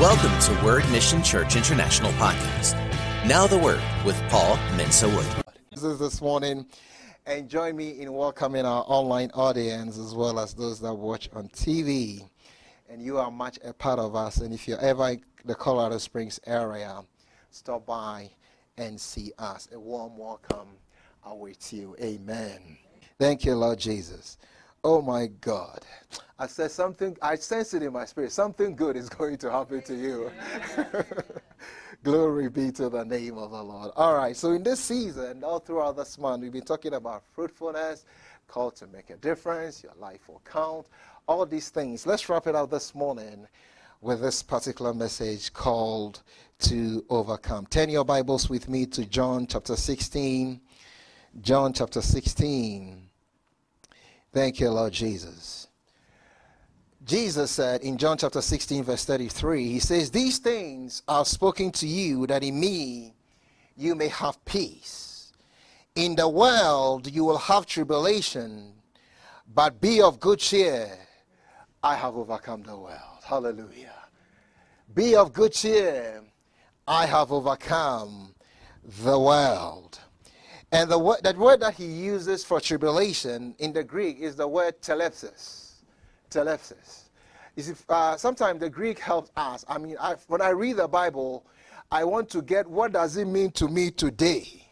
Welcome to Word Mission Church International Podcast. Now the Word with Paul Mensa Wood. This is this morning, and join me in welcoming our online audience as well as those that watch on TV. And you are much a part of us. And if you're ever in the Colorado Springs area, stop by and see us. A warm welcome awaits you. Amen. Thank you, Lord Jesus. Oh my God. I said something, I sense it in my spirit. Something good is going to happen to you. Glory be to the name of the Lord. All right, so in this season, all throughout this month, we've been talking about fruitfulness, call to make a difference, your life will count, all these things. Let's wrap it up this morning with this particular message called to overcome. Turn your Bibles with me to John chapter 16. John chapter 16. Thank you, Lord Jesus. Jesus said in John chapter 16, verse 33, He says, These things are spoken to you that in me you may have peace. In the world you will have tribulation, but be of good cheer. I have overcome the world. Hallelujah. Be of good cheer. I have overcome the world. And the word, that word that he uses for tribulation in the Greek is the word thlipsis. Thlipsis. Uh, sometimes the Greek helps us. I mean, I, when I read the Bible, I want to get what does it mean to me today.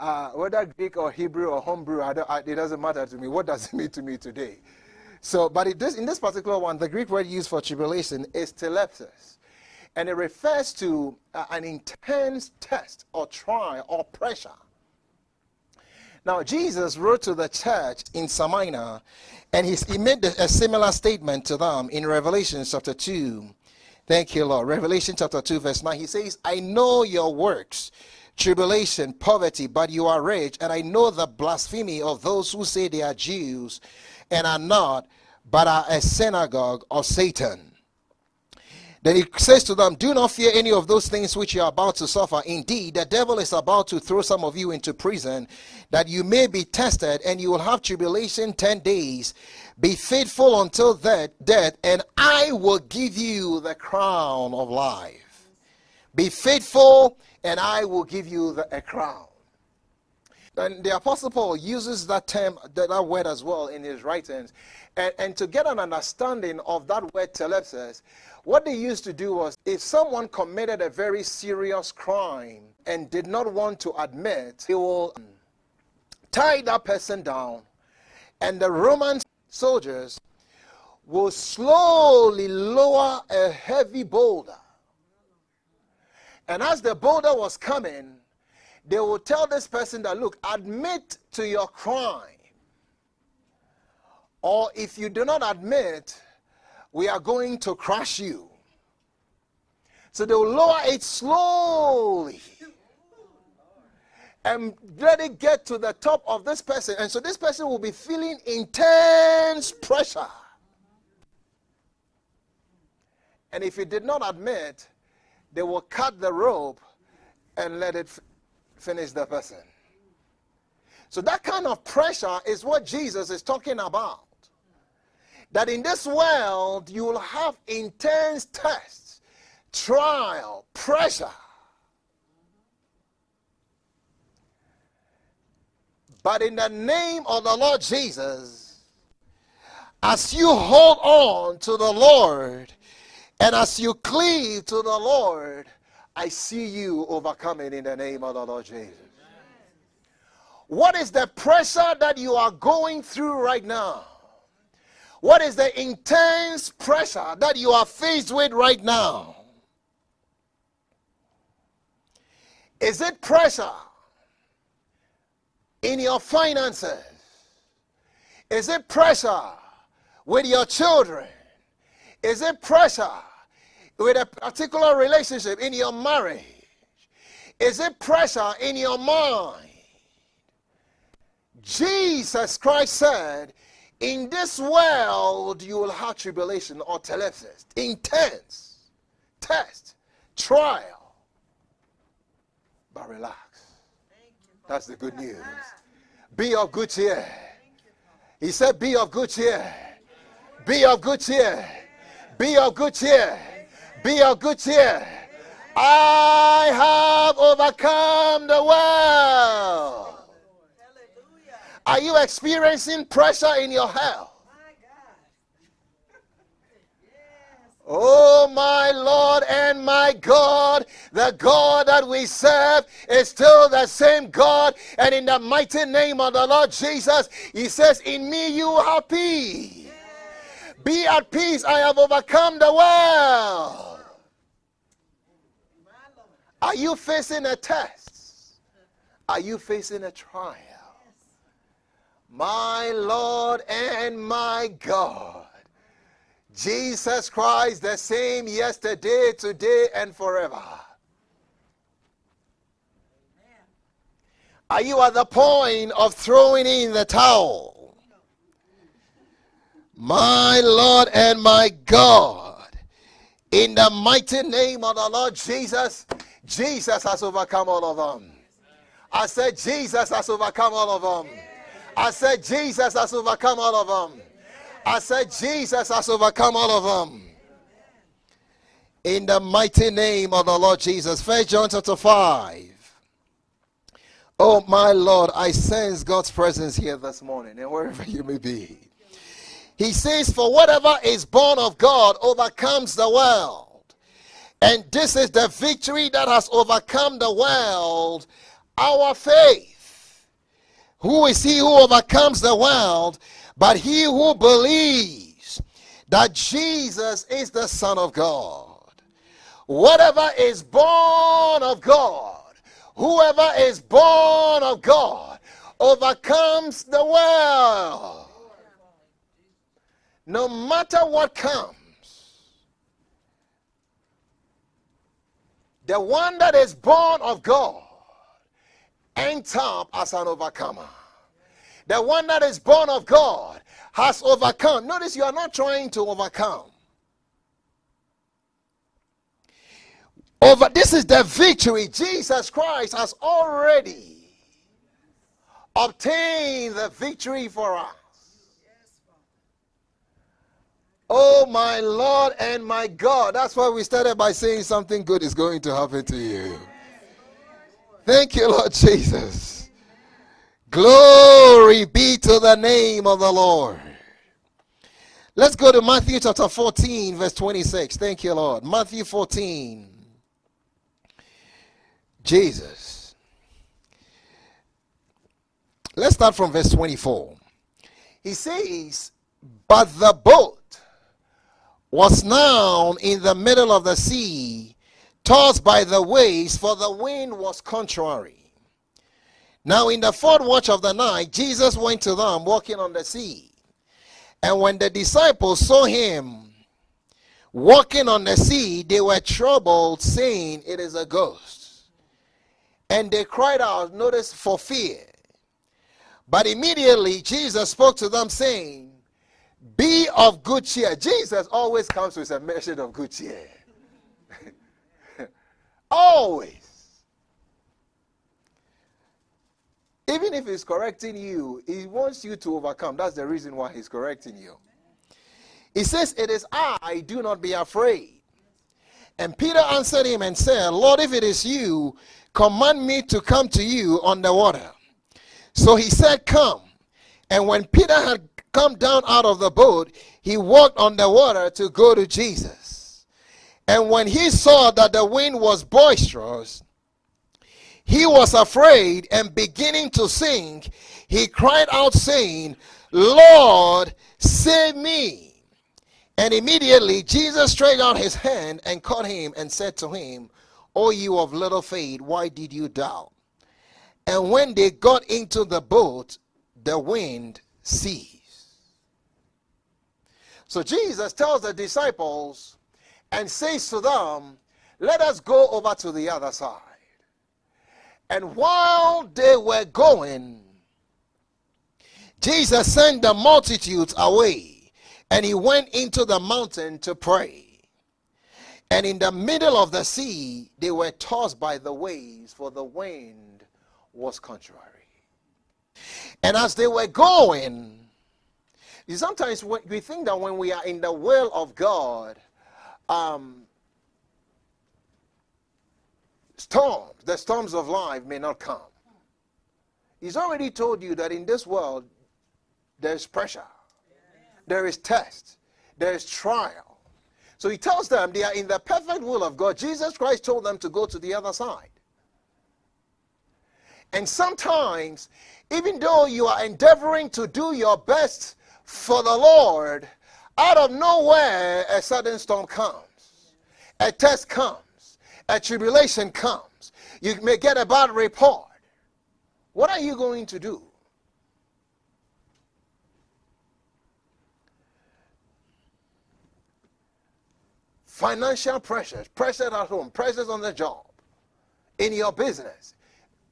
Uh, whether Greek or Hebrew or Hebrew, I I, it doesn't matter to me. What does it mean to me today? So, but it does, in this particular one, the Greek word used for tribulation is thlipsis and it refers to uh, an intense test or trial or pressure now, Jesus wrote to the church in Smyrna, and he made a similar statement to them in Revelation chapter 2. Thank you, Lord. Revelation chapter 2, verse 9. He says, I know your works, tribulation, poverty, but you are rich, and I know the blasphemy of those who say they are Jews and are not, but are a synagogue of Satan. Then he says to them, Do not fear any of those things which you are about to suffer. Indeed, the devil is about to throw some of you into prison, that you may be tested, and you will have tribulation 10 days. Be faithful until that death, and I will give you the crown of life. Be faithful, and I will give you the, a crown. And the Apostle Paul uses that term, that, that word as well in his writings. And, and to get an understanding of that word thlipsis, what they used to do was if someone committed a very serious crime and did not want to admit, they will um, tie that person down, and the Roman soldiers will slowly lower a heavy boulder. And as the boulder was coming, they will tell this person that, look, admit to your crime. Or if you do not admit, we are going to crush you. So they will lower it slowly and let it get to the top of this person. And so this person will be feeling intense pressure. And if he did not admit, they will cut the rope and let it f- finish the person. So that kind of pressure is what Jesus is talking about that in this world you will have intense tests, trial, pressure. But in the name of the Lord Jesus, as you hold on to the Lord and as you cleave to the Lord, I see you overcoming in the name of the Lord Jesus. What is the pressure that you are going through right now? What is the intense pressure that you are faced with right now? Is it pressure in your finances? Is it pressure with your children? Is it pressure with a particular relationship in your marriage? Is it pressure in your mind? Jesus Christ said, in this world, you will have tribulation or thlipsis, intense test, trial. But relax. That's the good news. Be of good cheer. He said, Be of good cheer. Be of good cheer. Be of good cheer. Be of good cheer. I have overcome the world. Are you experiencing pressure in your health? Oh, my Lord and my God, the God that we serve is still the same God. And in the mighty name of the Lord Jesus, He says, In me you are peace. Be at peace. I have overcome the world. Are you facing a test? Are you facing a trial? My Lord and my God. Jesus Christ, the same yesterday, today, and forever. Are you at the point of throwing in the towel? My Lord and my God, in the mighty name of the Lord Jesus, Jesus has overcome all of them. I said, Jesus has overcome all of them. I said, Jesus has overcome all of them. I said, Jesus has overcome all of them. In the mighty name of the Lord Jesus. First John chapter 5. Oh, my Lord, I sense God's presence here this morning and wherever you may be. He says, For whatever is born of God overcomes the world. And this is the victory that has overcome the world, our faith. Who is he who overcomes the world? But he who believes that Jesus is the Son of God. Whatever is born of God, whoever is born of God, overcomes the world. No matter what comes, the one that is born of God ends up as an overcomer. The one that is born of God has overcome. Notice you are not trying to overcome. Over this is the victory. Jesus Christ has already obtained the victory for us. Oh, my Lord and my God. That's why we started by saying something good is going to happen to you. Thank you, Lord Jesus. Glory be to the name of the Lord. Let's go to Matthew chapter 14, verse 26. Thank you, Lord. Matthew 14. Jesus. Let's start from verse 24. He says, But the boat was now in the middle of the sea, tossed by the waves, for the wind was contrary. Now, in the fourth watch of the night, Jesus went to them walking on the sea. And when the disciples saw him walking on the sea, they were troubled, saying, It is a ghost. And they cried out, notice, for fear. But immediately Jesus spoke to them, saying, Be of good cheer. Jesus always comes with a message of good cheer. Always. Even if he's correcting you, he wants you to overcome. That's the reason why he's correcting you. He says, It is I, do not be afraid. And Peter answered him and said, Lord, if it is you, command me to come to you on the water. So he said, Come. And when Peter had come down out of the boat, he walked on the water to go to Jesus. And when he saw that the wind was boisterous, he was afraid and beginning to sink, he cried out, saying, Lord, save me. And immediately Jesus stretched out his hand and caught him and said to him, O you of little faith, why did you doubt? And when they got into the boat, the wind ceased. So Jesus tells the disciples and says to them, Let us go over to the other side. And while they were going, Jesus sent the multitudes away, and he went into the mountain to pray. And in the middle of the sea, they were tossed by the waves, for the wind was contrary. And as they were going, sometimes we think that when we are in the will of God, um, storms, the storms of life may not come. He's already told you that in this world there's pressure, there is test, there is trial. So he tells them they are in the perfect will of God. Jesus Christ told them to go to the other side. And sometimes, even though you are endeavoring to do your best for the Lord, out of nowhere a sudden storm comes, a test comes, a tribulation comes. You may get a bad report. What are you going to do? Financial pressures, pressures at home, pressures on the job, in your business,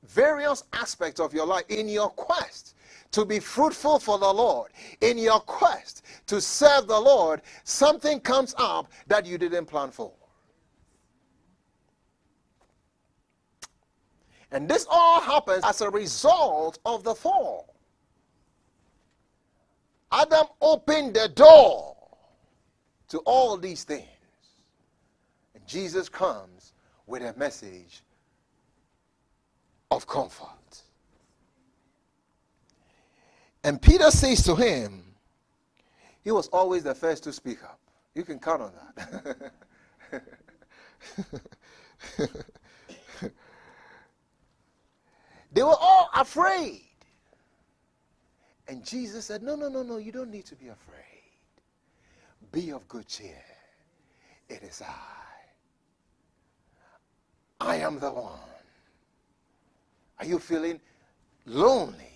various aspects of your life, in your quest to be fruitful for the Lord, in your quest to serve the Lord, something comes up that you didn't plan for. And this all happens as a result of the fall. Adam opened the door to all these things. And Jesus comes with a message of comfort. And Peter says to him, he was always the first to speak up. You can count on that. they were all afraid. And Jesus said, No, no, no, no, you don't need to be afraid. Be of good cheer. It is I. I am the one. Are you feeling lonely?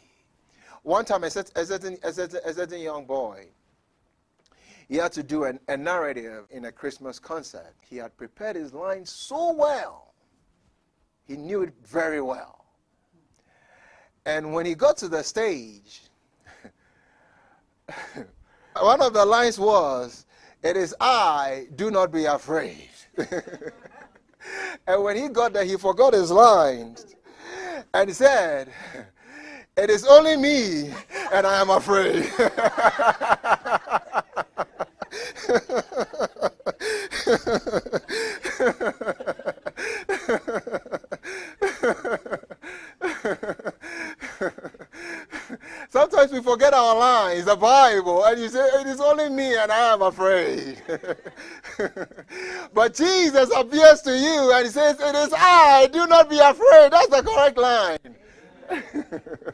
One time, a certain, a certain, a certain, a certain young boy, he had to do an, a narrative in a Christmas concert. He had prepared his lines so well. He knew it very well. And when he got to the stage, one of the lines was, It is I, do not be afraid. and when he got there, he forgot his lines and he said, it is only me, and I am afraid. Sometimes we forget our lines, the Bible, and you say, It is only me, and I am afraid. but Jesus appears to you and he says, It is I, do not be afraid. That's the correct line.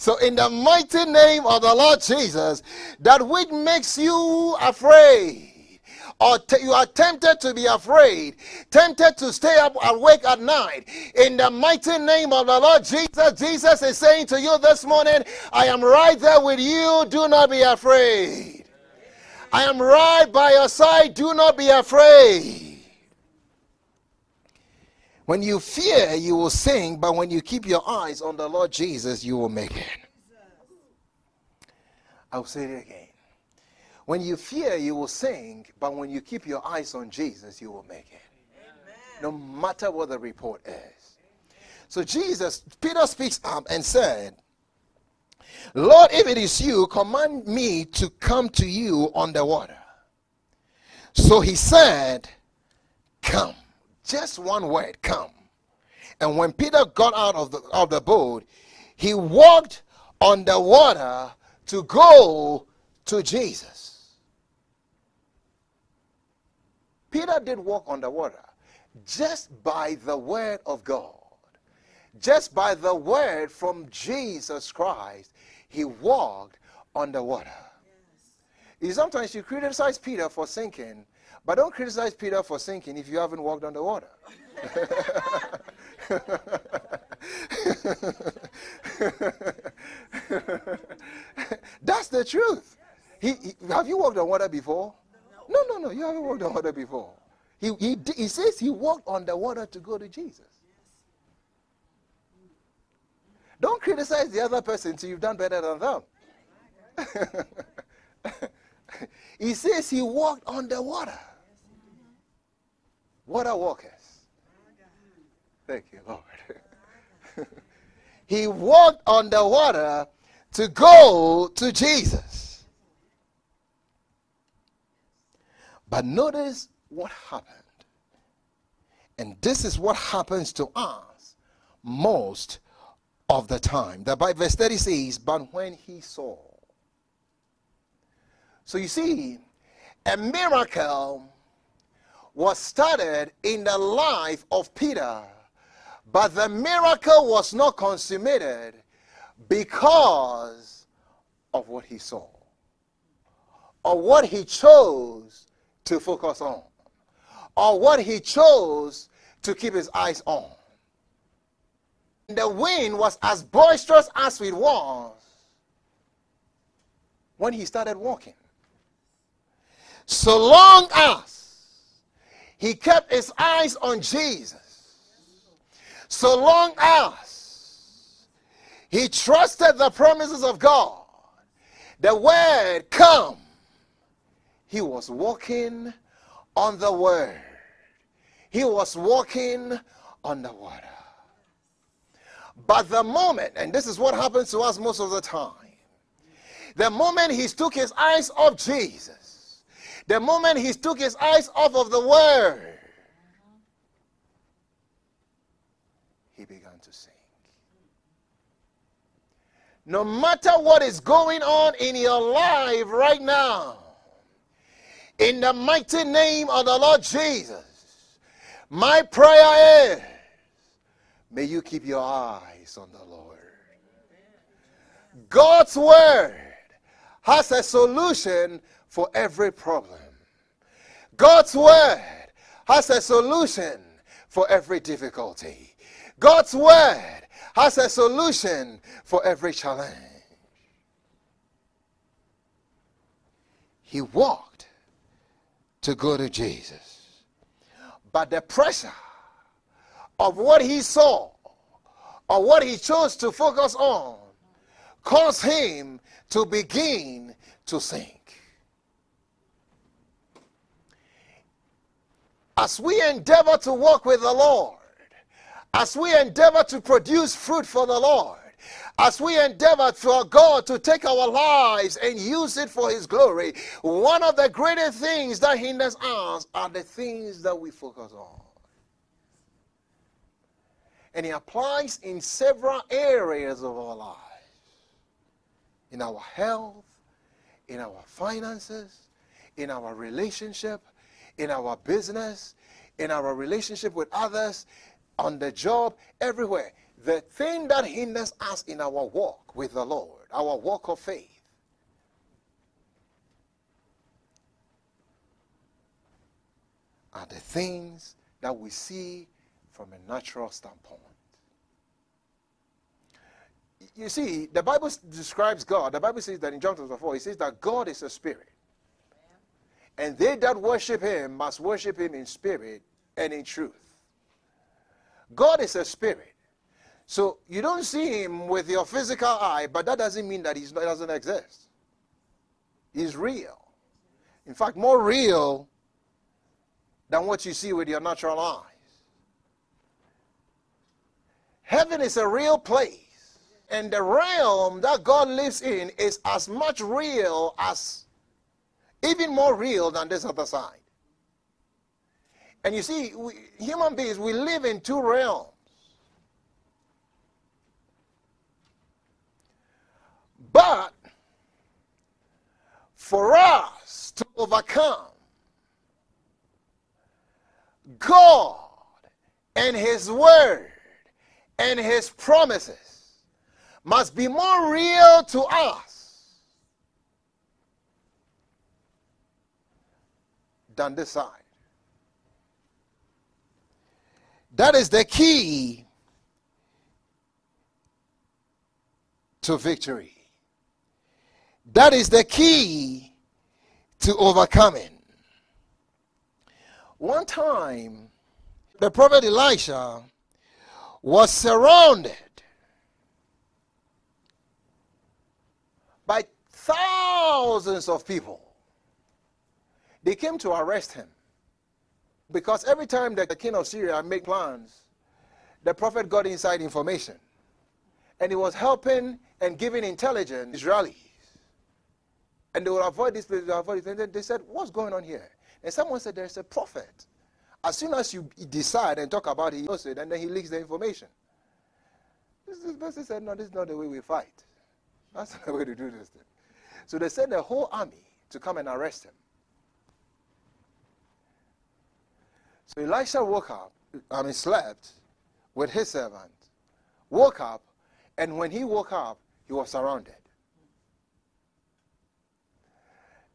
so, in the mighty name of the Lord Jesus, that which makes you afraid, or t- you are tempted to be afraid, tempted to stay up awake at night, in the mighty name of the Lord Jesus, Jesus is saying to you this morning, I am right there with you. Do not be afraid. I am right by your side. Do not be afraid. When you fear, you will sing, but when you keep your eyes on the Lord Jesus, you will make it. I'll say it again. When you fear, you will sing, but when you keep your eyes on Jesus, you will make it. Amen. No matter what the report is. So Jesus, Peter speaks up and said, Lord, if it is you, command me to come to you on the water. So he said, Come. Just one word, come. And when Peter got out of the, of the boat, he walked on the water to go to Jesus. Peter did walk on the water just by the word of God. Just by the word from Jesus Christ, he walked on the water. Yes. Sometimes you criticize Peter for sinking, but don't criticize Peter for sinking if you haven't walked on the water. That's the truth. He, he, have you walked on water before? No, no, no. You haven't walked on water before. He, he, he says he walked on the water to go to Jesus. Don't criticize the other person until you've done better than them. he says he walked on the water. Water walkers. Thank you, Lord. he walked on the water to go to Jesus. But notice what happened. And this is what happens to us most of the time. The Bible, verse 30 says, But when he saw. So you see, a miracle was started in the life of Peter, but the miracle was not consummated because of what he saw or what he chose to focus on or what he chose to keep his eyes on. The wind was as boisterous as it was when he started walking. So long as he kept his eyes on Jesus, so long as he trusted the promises of God, the word come, he was walking on the word. He was walking on the water. But the moment, and this is what happens to us most of the time, the moment he took his eyes off Jesus, the moment he took his eyes off of the word, he began to sink. No matter what is going on in your life right now, in the mighty name of the Lord Jesus, my prayer is may you keep your eyes on the Lord. God's word has a solution for every problem. God's word has a solution for every difficulty. God's word has a solution for every challenge. He walked to go to Jesus. But the pressure of what he saw or what he chose to focus on caused him to begin to sink. As we endeavor to walk with the Lord, as we endeavor to produce fruit for the Lord, as we endeavor for God to take our lives and use it for His glory, one of the greatest things that hinders us are the things that we focus on. And it applies in several areas of our lives in our health, in our finances, in our relationship, in our business, in our relationship with others, on the job, everywhere the thing that hinders us in our walk with the Lord, our walk of faith, are the things that we see from a natural standpoint. You see, the Bible describes God. The Bible says that in John chapter 4, it says that God is a spirit. And they that worship him must worship him in spirit and in truth. God is a spirit. So you don't see him with your physical eye, but that doesn't mean that he doesn't exist. He's real. In fact, more real than what you see with your natural eyes. Heaven is a real place, and the realm that God lives in is as much real as, even more real than this other side. And you see, we, human beings, we live in two realms. But for us to overcome, God and His Word and His promises must be more real to us than this side. That is the key to victory. That is the key to overcoming. One time, the prophet Elisha was surrounded by thousands of people. They came to arrest him because every time the king of Syria made plans, the prophet got inside information and he was helping and giving intelligence to Israelis. And they would avoid this place, they would avoid it. And they said, What's going on here? And someone said, There's a prophet. As soon as you decide and talk about it, he knows it, and then he leaks the information. This, this person said, No, this is not the way we fight. That's not the way to do this thing. So they sent the whole army to come and arrest him. So Elisha woke up, I mean, slept with his servant, woke up, and when he woke up, he was surrounded.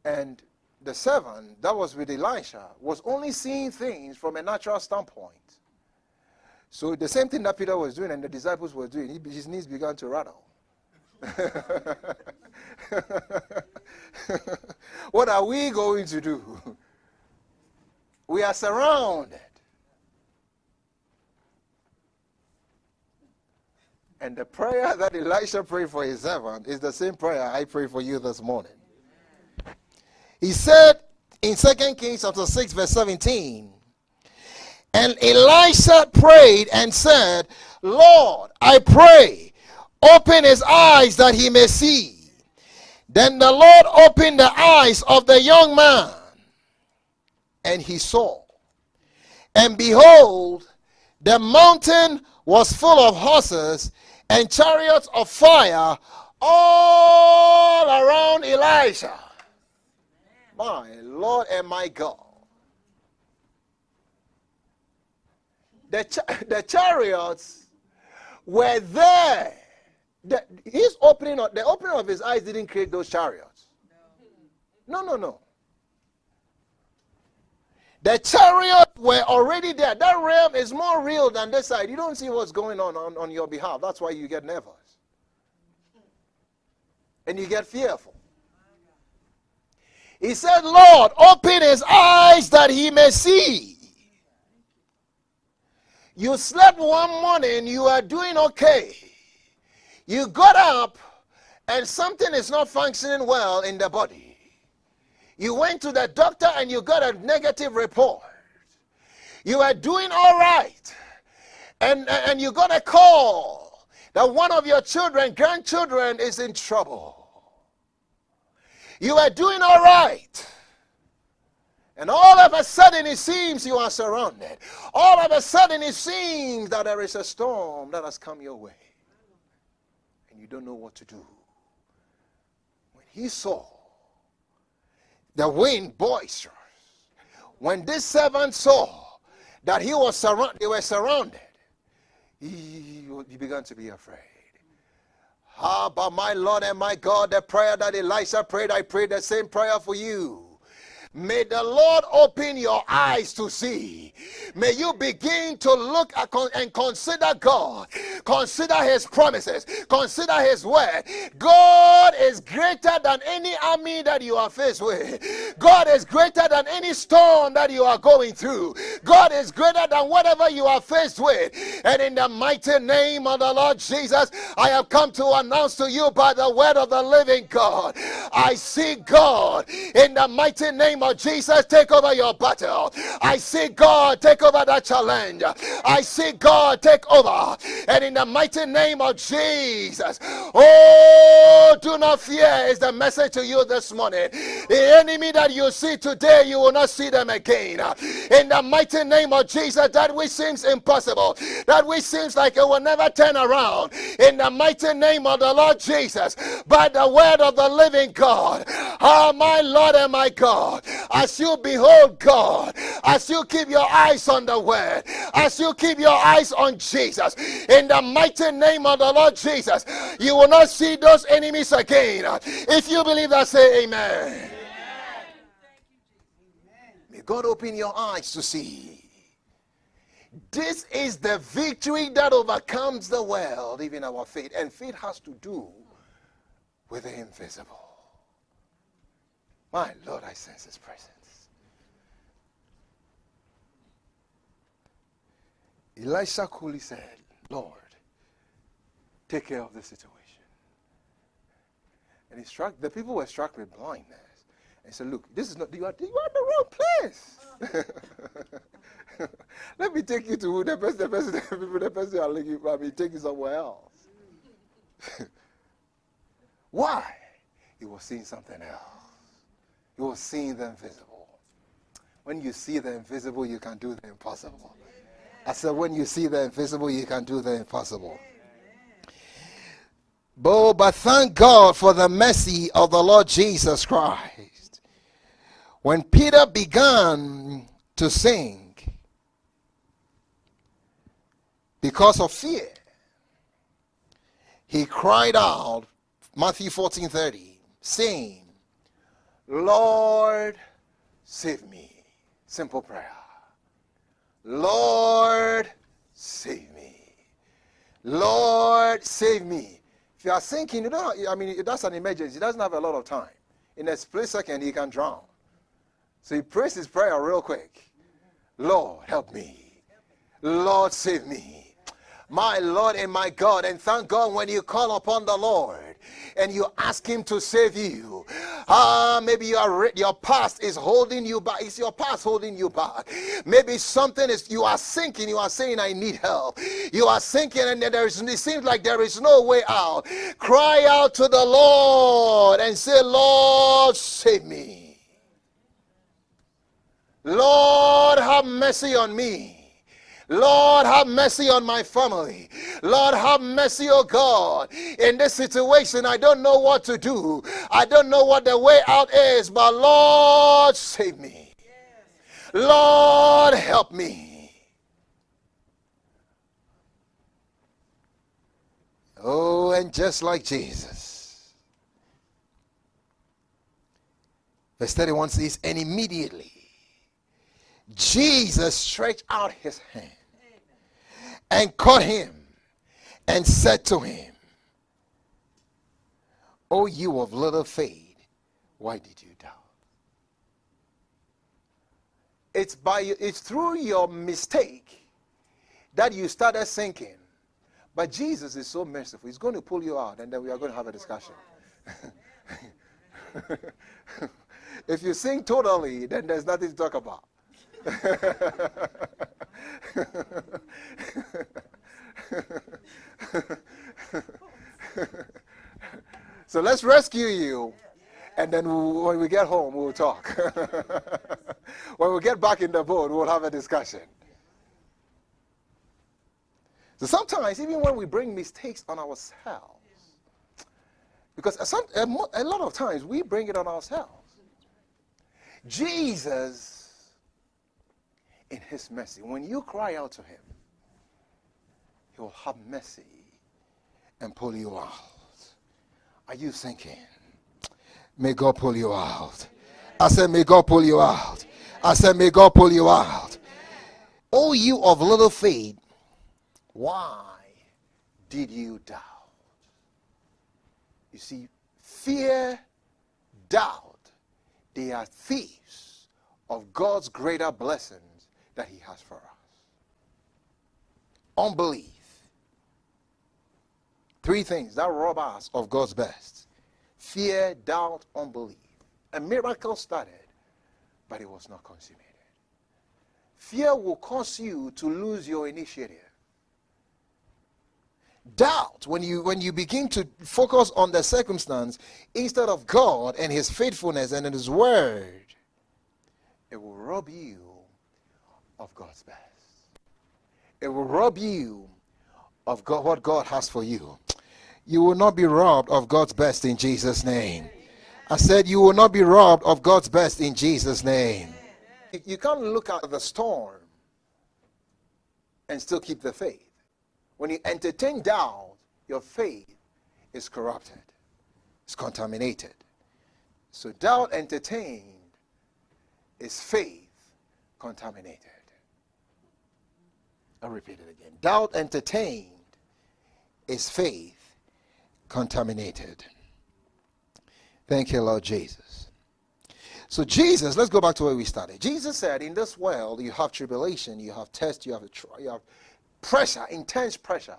And the servant that was with Elisha was only seeing things from a natural standpoint. So the same thing that Peter was doing and the disciples were doing, his knees began to rattle. what are we going to do? We are surrounded. And the prayer that Elisha prayed for his servant is the same prayer I pray for you this morning. He said in 2 Kings chapter 6, verse 17, and Elisha prayed and said, Lord, I pray, open his eyes that he may see. Then the Lord opened the eyes of the young man, and he saw. And behold, the mountain was full of horses and chariots of fire all around Elisha my Lord and my God. The, the chariots were there. The, his opening, of, the opening of his eyes didn't create those chariots. No, no, no. The chariots were already there. That realm is more real than this side. You don't see what's going on, on on your behalf. That's why you get nervous. And you get fearful. He said, Lord, open his eyes that he may see. You slept one morning, you are doing okay. You got up, and something is not functioning well in the body. You went to the doctor and you got a negative report. You are doing all right. And, and you got a call that one of your children, grandchildren, is in trouble. You are doing all right. And all of a sudden, it seems you are surrounded. All of a sudden, it seems that there is a storm that has come your way. And you don't know what to do. When he saw the wind boisterous, when this servant saw that he was surrounded, they were surrounded, he, he began to be afraid. Ah, but my Lord and my God, the prayer that Elisha prayed, I pray the same prayer for you. May the Lord open your eyes to see. May you begin to look and consider God. Consider His promises. Consider His word. God is greater than any army that you are faced with. God is greater than any storm that you are going through. God is greater than whatever you are faced with. And in the mighty name of the Lord Jesus, I have come to announce to you by the word of the living God. I see God in the mighty name of Jesus take over your battle. I see God take over that challenge. I see God take over. And in the mighty name of Jesus, oh, do not fear is the message to you this morning. The enemy that you see today, you will not see them again. In the mighty name of Jesus, that which seems impossible, that which seems like it will never turn around. In the mighty name of the Lord Jesus, by the word of the living God, oh, my Lord and my God, as you behold God, as you keep your eyes on the word, as you keep your eyes on Jesus, in the mighty name of the Lord Jesus, you will not see those enemies again. If you believe that, say amen. May God open your eyes to see. This is the victory that overcomes the world, even our faith. And faith has to do with the invisible. My Lord, I sense His presence. Elisha coolly said, Lord, take care of the situation. And he struck, the people were struck with blindness. And said, Look, this is not, you are, you are the wrong place. Let me take you to the person, the person, the person you are looking for. I mean, take you somewhere else. Why? He was seeing something else. He was seeing the invisible. When you see the invisible, you can do the impossible. I said, when you see the invisible, you can do the impossible. But, but thank God for the mercy of the Lord Jesus Christ. When Peter began to sing because of fear, he cried out, Matthew 14 30, saying, Lord, save me. Simple prayer. Lord, save me. Lord, save me. If you are sinking, you don't, I mean, that's an emergency. He doesn't have a lot of time. In a split second, he can drown. So he prays his prayer real quick. Lord, help me. Lord, save me. My Lord and my God. And thank God when you call upon the Lord, and you ask Him to save you. Ah, maybe you are your past is holding you back. Is your past holding you back? Maybe something is you are sinking. You are saying, "I need help." You are sinking, and there is. It seems like there is no way out. Cry out to the Lord and say, "Lord, save me." Lord, have mercy on me. Lord, have mercy on my family. Lord, have mercy, oh God. In this situation, I don't know what to do. I don't know what the way out is, but Lord, save me. Lord, help me. Oh, and just like Jesus. Verse 31 says, and immediately Jesus stretched out his hand and caught him and said to him, O you of little faith, why did you doubt? It's by it's through your mistake that you started sinking. But Jesus is so merciful. He's going to pull you out, and then we are going to have a discussion. if you sink totally, then there's nothing to talk about. so let's rescue you. And then when we get home, we'll talk. when we get back in the boat, we'll have a discussion. So sometimes, even when we bring mistakes on ourselves, because some, a lot of times we bring it on ourselves. Jesus in his mercy. When you cry out to him, he will have mercy and pull you out. Are you thinking? May God pull you out. I said, May God pull you out. I said, May God pull you out. Oh, you of little faith, why did you doubt? You see, fear, doubt, they are thieves of God's greater blessings that He has for us. Unbelief. Three things that rob us of God's best fear, doubt, unbelief. A miracle started, but it was not consummated. Fear will cause you to lose your initiative. Doubt, when you when you begin to focus on the circumstance instead of God and His faithfulness and His word, it will rob you of God's best. It will rob you of God, what God has for you. You will not be robbed of God's best in Jesus' name. I said, You will not be robbed of God's best in Jesus' name. You can't look at the storm and still keep the faith. When you entertain doubt, your faith is corrupted, it's contaminated. So, doubt entertained is faith contaminated. I'll repeat it again. Doubt entertained is faith contaminated. Thank you, Lord Jesus. So, Jesus, let's go back to where we started. Jesus said, In this world, you have tribulation, you have test, you you have pressure, intense pressure.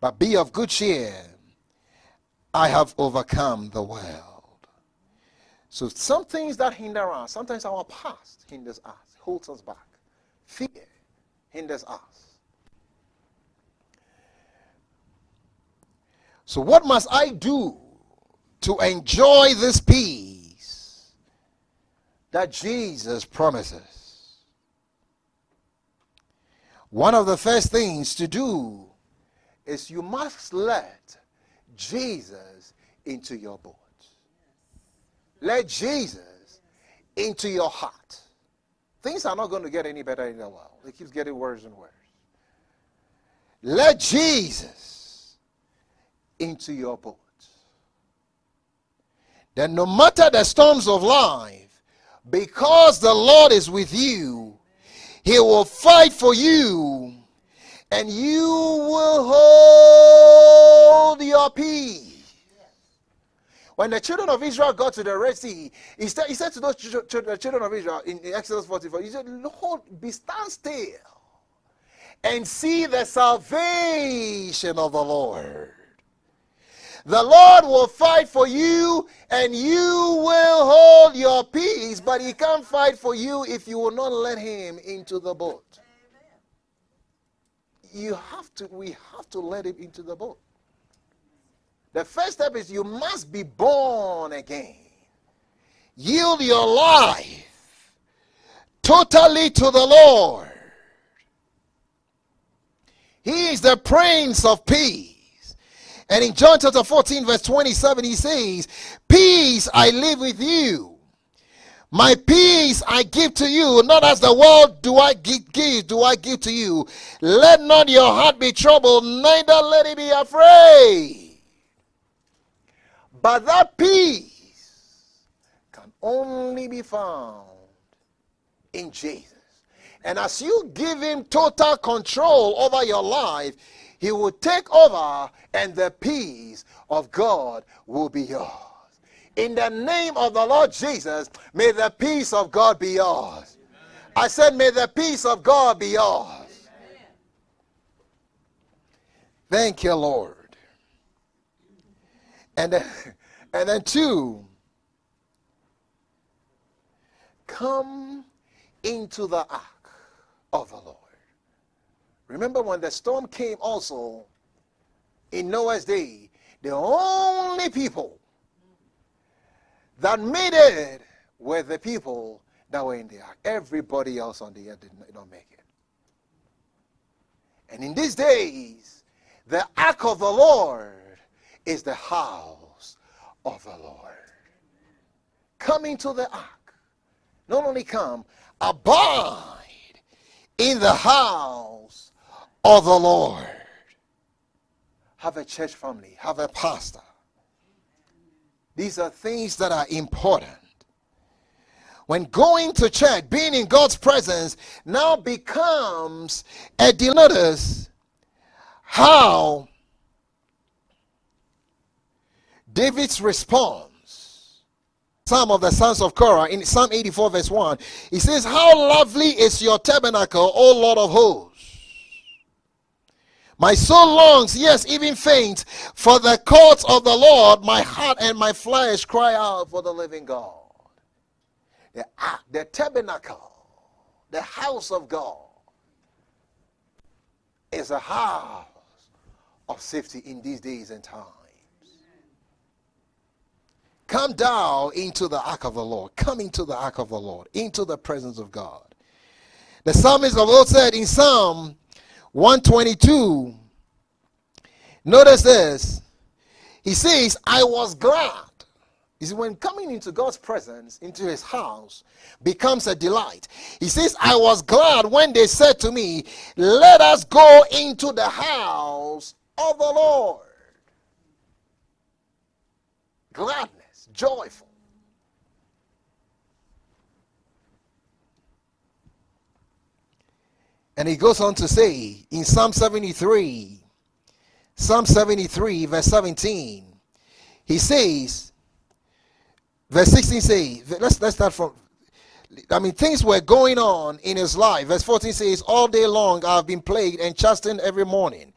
But be of good cheer. I have overcome the world. So, some things that hinder us, sometimes our past hinders us, holds us back. Fear hinders us. So, what must I do to enjoy this peace that Jesus promises. One of the first things to do is you must let Jesus into your boat. Let Jesus into your heart. Things are not going to get any better in the world. It keeps getting worse and worse. Let Jesus into your boat. Then, no matter the storms of life, because the Lord is with you, He will fight for you, and you will hold your peace. When the children of Israel got to the Red Sea, he said, he said to those ch- ch- children of Israel in, in Exodus 44, he said, Lord, be stand still and see the salvation of the Lord. The Lord will fight for you and you will hold your peace, but He can't fight for you if you will not let Him into the boat. You have to, we have to let Him into the boat. The first step is you must be born again. Yield your life totally to the Lord. He is the Prince of Peace. And in John chapter 14, verse 27, he says, Peace I live with you. My peace I give to you, not as the world do I give, do I give to you. Let not your heart be troubled, neither let it be afraid. But that peace can only be found in Jesus. And as you give him total control over your life, he will take over and the peace of God will be yours. In the name of the Lord Jesus, may the peace of God be yours. I said, may the peace of God be yours. Thank you, Lord. And then, and then two, come into the ark of the Lord. Remember when the storm came also in Noah's day, the only people that made it were the people that were in the ark. Everybody else on the earth did not make it. And in these days, the ark of the Lord is the house of the Lord. Come into the ark. Not only come, abide in the house of the Lord. Have a church family, have a pastor. These are things that are important. When going to church, being in God's presence now becomes a notice how David's response Psalm of the sons of Korah in Psalm 84, verse 1. He says, How lovely is your tabernacle, O Lord of hosts! My soul longs, yes, even faints, for the courts of the Lord. My heart and my flesh cry out for the living God. The, the tabernacle, the house of God, is a house of safety in these days and times. Come down into the ark of the Lord. Come into the ark of the Lord, into the presence of God. The psalmist of old said in Psalm 122. Notice this. He says, I was glad. See, when coming into God's presence, into his house, becomes a delight. He says, I was glad when they said to me, Let us go into the house of the Lord. Gladness, joyful. And he goes on to say in Psalm 73, Psalm 73, verse 17, he says, verse 16 says, let's, let's start from, I mean, things were going on in his life. Verse 14 says, All day long I have been plagued and chastened every morning.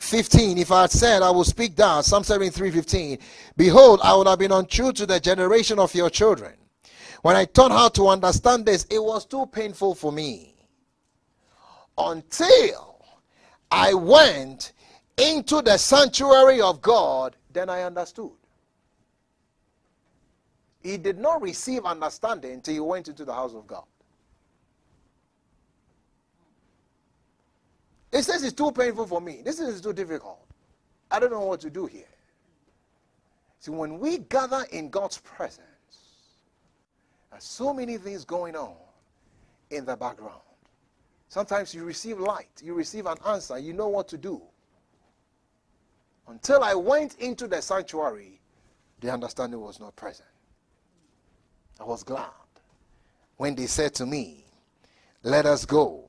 15, if I had said I will speak down, Psalm 73, 15, behold, I would have been untrue to the generation of your children. When I taught how to understand this, it was too painful for me until I went into the sanctuary of God, then I understood. he did not receive understanding until he went into the house of God. He says it's too painful for me. This is too difficult. I don't know what to do here. See, when we gather in God's presence, there's so many things going on in the background. Sometimes you receive light, you receive an answer, you know what to do. Until I went into the sanctuary, the understanding was not present. I was glad when they said to me, Let us go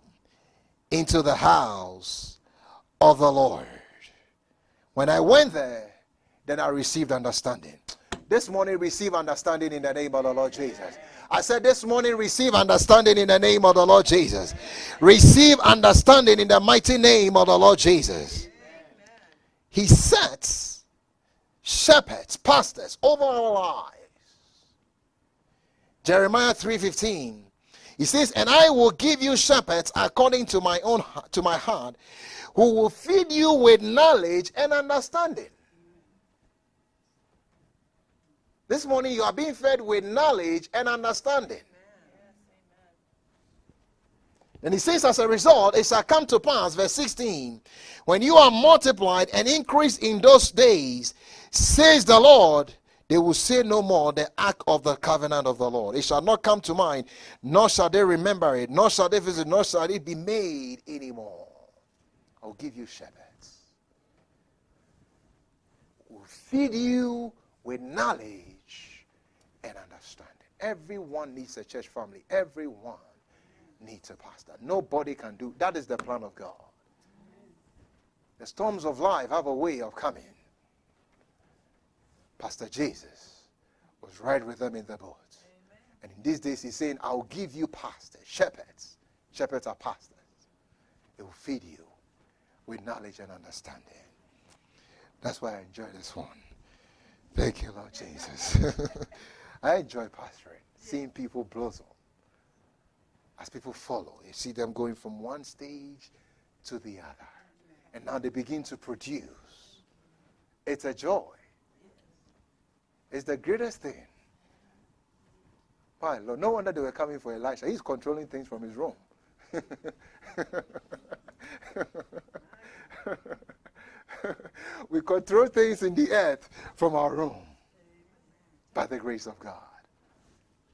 into the house of the Lord. When I went there, then I received understanding. This morning, receive understanding in the name of the Lord Jesus. I said this morning, receive understanding in the name of the Lord Jesus. Receive understanding in the mighty name of the Lord Jesus. He sets shepherds, pastors over our lives. Jeremiah 3:15. He says, "And I will give you shepherds according to my own to my heart, who will feed you with knowledge and understanding." This morning you are being fed with knowledge and understanding. And he says, as a result, it shall come to pass, verse 16, when you are multiplied and increased in those days, says the Lord, they will say no more the ark of the covenant of the Lord. It shall not come to mind, nor shall they remember it, nor shall they visit, nor shall it be made anymore. I'll give you shepherds. Will feed you with knowledge and understanding. Everyone needs a church family. Everyone needs a pastor. Nobody can do that is the plan of God. The storms of life have a way of coming. Pastor Jesus was right with them in the boat. Amen. And in these days, he's saying, I'll give you pastors, shepherds. Shepherds are pastors. They will feed you with knowledge and understanding. That's why I enjoy this one. Thank you, Lord Jesus. I enjoy pastoring, seeing people blossom. As people follow, you see them going from one stage to the other. And now they begin to produce. It's a joy. It's the greatest thing. Why, Lord, no wonder they were coming for Elisha. He's controlling things from his room. we control things in the earth from our room by the grace of God.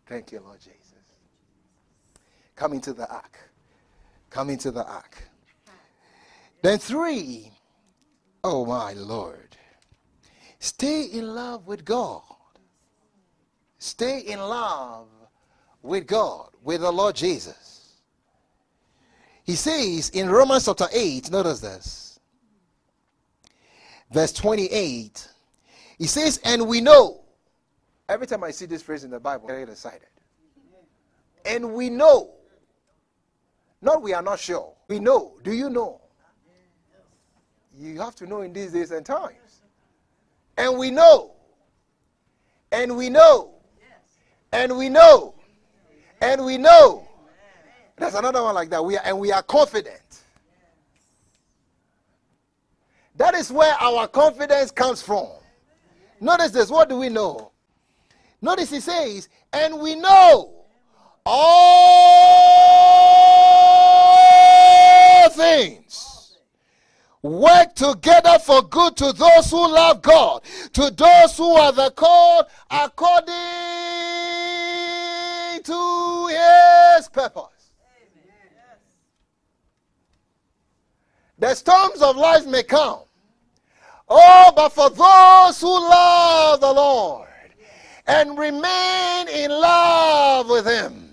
Thank you, Lord Jesus. Come into the ark. Come into the ark. Then, three, oh my Lord. Stay in love with God. Stay in love with God, with the Lord Jesus. He says in Romans chapter 8, notice this. Verse 28, he says, And we know. Every time I see this phrase in the Bible, I get excited. And we know. Not we are not sure. We know. Do you know? You have to know in these days and times. And we know. And we know. And we know. And we know. There's another one like that. We are, and we are confident. That is where our confidence comes from. Notice this. What do we know? Notice he says, and we know all things work together for good to those who love God, to those who are the called according to his purpose. The storms of life may come. Oh, but for those who love the Lord and remain in love with Him,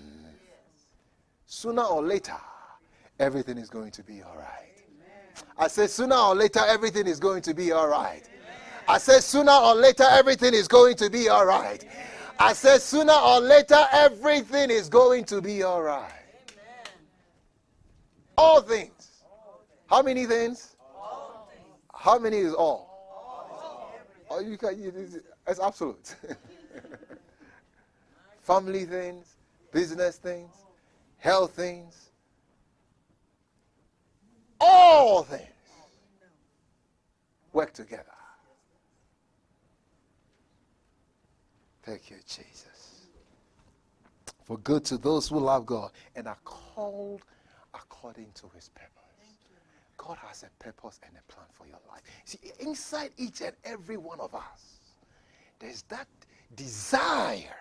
sooner or later, everything is going to be all right. I said, sooner or later, everything is going to be all right. I said, sooner or later, everything is going to be all right. I said, sooner or later, everything is going to be all right. All things. How many things? How many is all? Oh, you can, it's absolute. Family things, business things, health things, all things work together. Thank you, Jesus. For good to those who love God and are called according to his purpose. God has a purpose and a plan for your life. See, inside each and every one of us, there's that desire,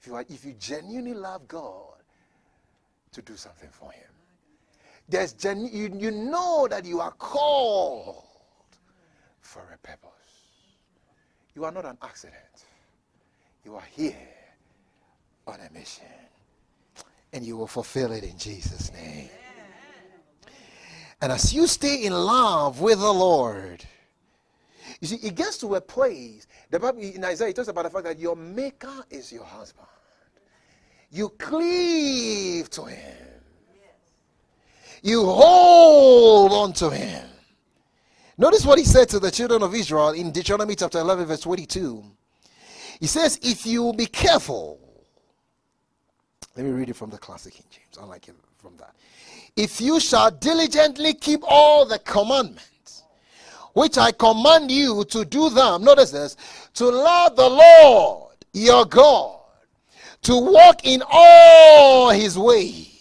if you, are, if you genuinely love God, to do something for him. There's genu- you, you know that you are called for a purpose. You are not an accident. You are here on a mission. And you will fulfill it in Jesus' name. And as you stay in love with the Lord, you see, it gets to a place. The Bible in Isaiah it talks about the fact that your maker is your husband. You cleave to him. You hold on to him. Notice what he said to the children of Israel in Deuteronomy chapter 11, verse 22. He says, If you be careful, let me read it from the classic King James. I like it from that. If you shall diligently keep all the commandments which I command you to do them, notice this, to love the Lord your God, to walk in all his ways,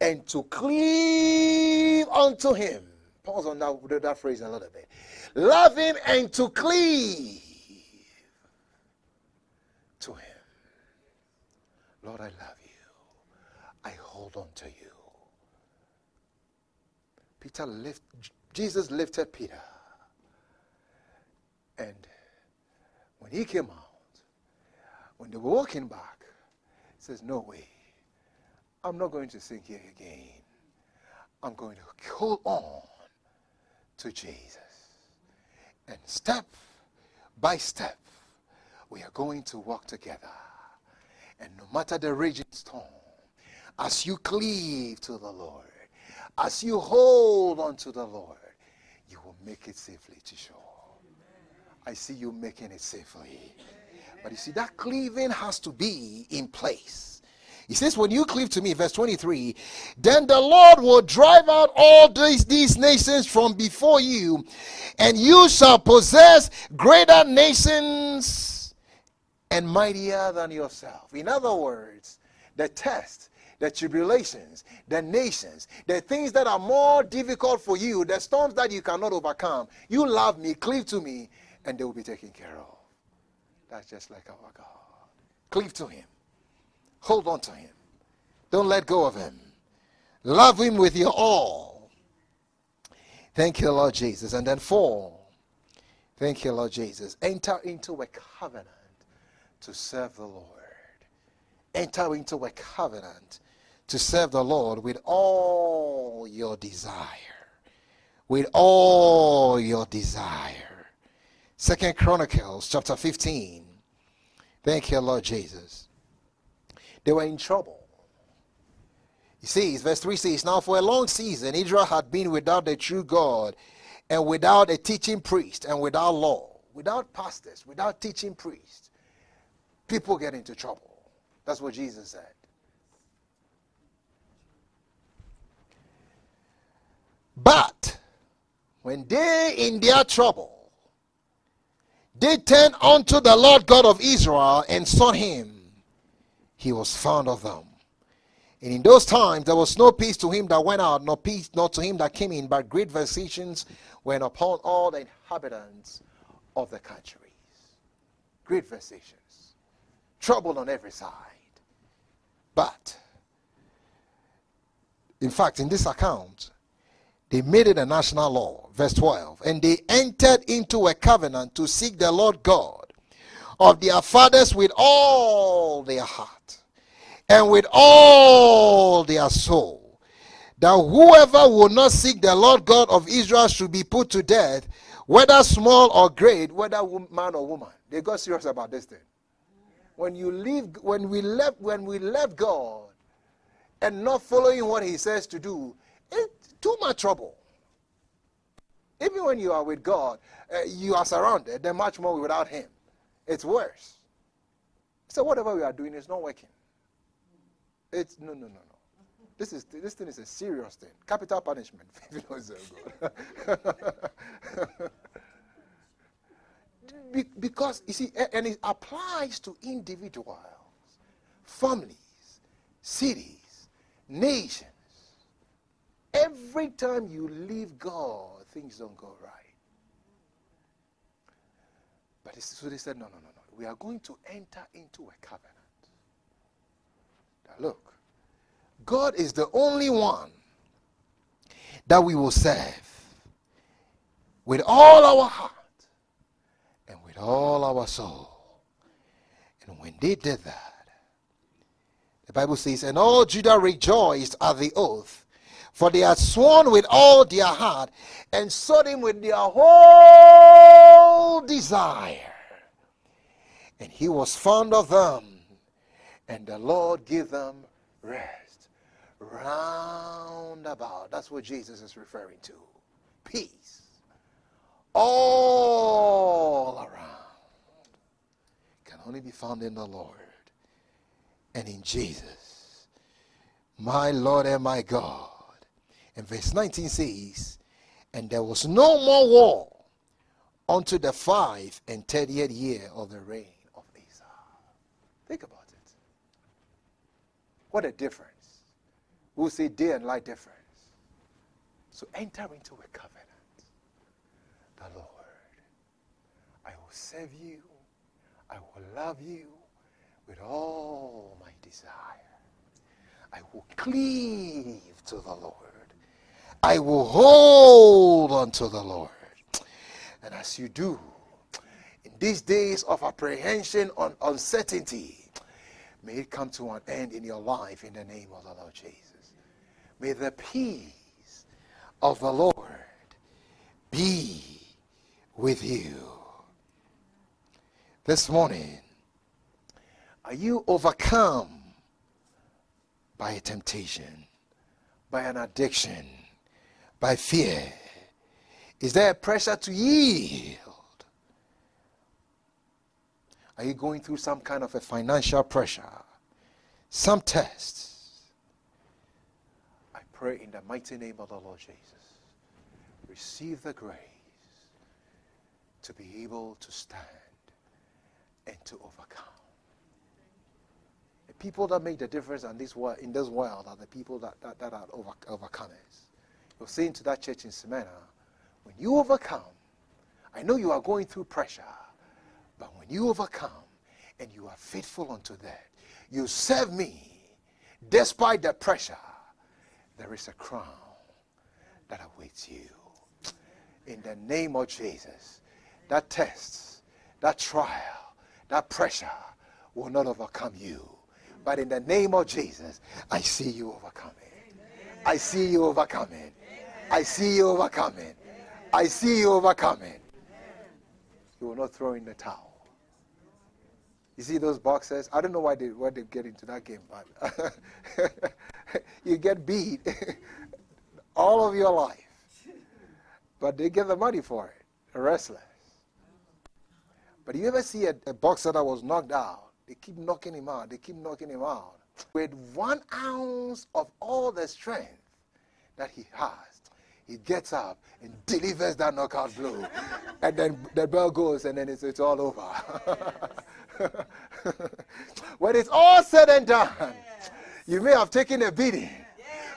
and to cleave unto him. Pause on that, that phrase a little bit. Love him and to cleave to him. Lord, I love you. I hold on to you. Peter lift, Jesus lifted Peter. And when he came out, when they were walking back, he says, No way. I'm not going to sink here again. I'm going to hold on to Jesus. And step by step, we are going to walk together. And no matter the raging storm, as you cleave to the Lord, as you hold on to the Lord, you will make it safely to shore. I see you making it safely. But you see, that cleaving has to be in place. He says, When you cleave to me, verse 23, then the Lord will drive out all these, these nations from before you, and you shall possess greater nations and mightier than yourself. In other words, the test, the tribulations, the nations, the things that are more difficult for you, the storms that you cannot overcome, you love me, cleave to me, and they will be taken care of. That's just like our God. Cleave to Him, hold on to Him, don't let go of Him. Love Him with your all. Thank you, Lord Jesus. And then, four, thank you, Lord Jesus. Enter into a covenant to serve the Lord. Enter into a covenant to serve the Lord with all your desire. With all your desire. Second Chronicles chapter 15. Thank you, Lord Jesus. They were in trouble. You see, verse 3 says, Now for a long season Israel had been without the true God and without a teaching priest and without law, without pastors, without teaching priests. People get into trouble. That's what Jesus said. But when they in their trouble, they turned unto the Lord God of Israel and sought him, he was found of them. And in those times there was no peace to him that went out, nor peace not to him that came in, but great vexations went upon all the inhabitants of the countries. Great vexations. Trouble on every side. But, in fact, in this account, they made it a national law. Verse 12. And they entered into a covenant to seek the Lord God of their fathers with all their heart and with all their soul. That whoever will not seek the Lord God of Israel should be put to death, whether small or great, whether man or woman. They got serious about this thing. When you leave, when we left, when we left God and not following what He says to do, it's too much trouble. Even when you are with God, uh, you are surrounded, then much more without Him. It's worse. So whatever we are doing is not working. It's no, no, no, no. This is this thing is a serious thing. Capital punishment. because, you see, and it applies to individuals, families, cities, nations. Every time you leave God, things don't go right. But so they said, no, no, no, no. We are going to enter into a covenant. Now look, God is the only one that we will serve with all our heart and with all our soul. And when they did that, the Bible says, and all Judah rejoiced at the oath, for they had sworn with all their heart and sought him with their whole desire. And he was fond of them, and the Lord gave them rest round about. That's what Jesus is referring to. Peace all around can only be found in the Lord and in Jesus, my Lord and my God. And verse 19 says, And there was no more war unto the five and thirtieth year of the reign of Asa. Think about it. What a difference. We'll say day and night difference. So enter into a covenant the Lord. I will serve you. I will love you with all my desire. I will cleave to the Lord. I will hold unto the Lord. And as you do, in these days of apprehension and uncertainty, may it come to an end in your life in the name of the Lord Jesus. May the peace of the Lord be with you. This morning, are you overcome by a temptation, by an addiction, by fear? Is there a pressure to yield? Are you going through some kind of a financial pressure? Some tests? I pray in the mighty name of the Lord Jesus. Receive the grace to be able to stand and to overcome. The people that make the difference in this world, in this world are the people that, that, that are over, overcomers. You're saying to that church in Smyrna, when you overcome, I know you are going through pressure, but when you overcome and you are faithful unto that, you serve me despite the pressure, there is a crown that awaits you. In the name of Jesus, that test, that trial, that pressure will not overcome you. But in the name of Jesus, I see you overcoming. I see you overcoming. I see you overcoming. I see you overcoming. You will not throw in the towel. You see those boxers? I don't know why they why they get into that game, but you get beat all of your life. But they get the money for it. A wrestler. But you ever see a, a boxer that was knocked out? They keep knocking him out. They keep knocking him out. With one ounce of all the strength that he has, he gets up and delivers that knockout blow. and then the bell goes and then it's, it's all over. when it's all said and done, you may have taken a beating.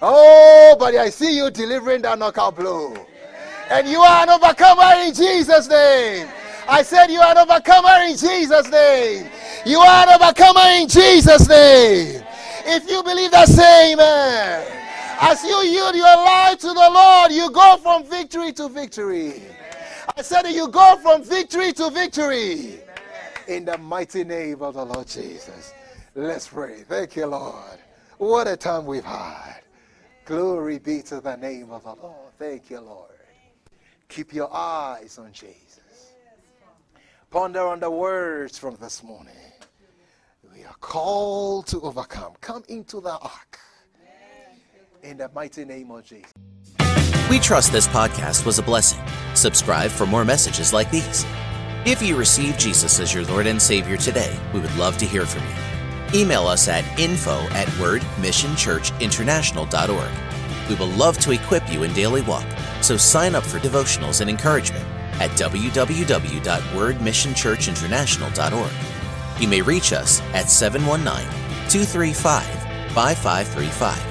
Oh, but I see you delivering that knockout blow. And you are an overcomer in Jesus' name. I said, You are an overcomer in Jesus' name. You are an overcomer in Jesus' name. If you believe that, say amen. As you yield your life to the Lord, you go from victory to victory. I said, You go from victory to victory. In the mighty name of the Lord Jesus. Let's pray. Thank you, Lord. What a time we've had. Glory be to the name of the Lord. Thank you, Lord. Keep your eyes on Jesus. Ponder on the words from this morning. We are called to overcome. Come into the ark. In the mighty name of Jesus. We trust this podcast was a blessing. Subscribe for more messages like these. If you receive Jesus as your Lord and Savior today, we would love to hear from you. Email us at info at wordmissionchurchinternational.org. We will love to equip you in daily walk, so sign up for devotionals and encouragement at www.wordmissionchurchinternational.org. You may reach us at 719 235 5535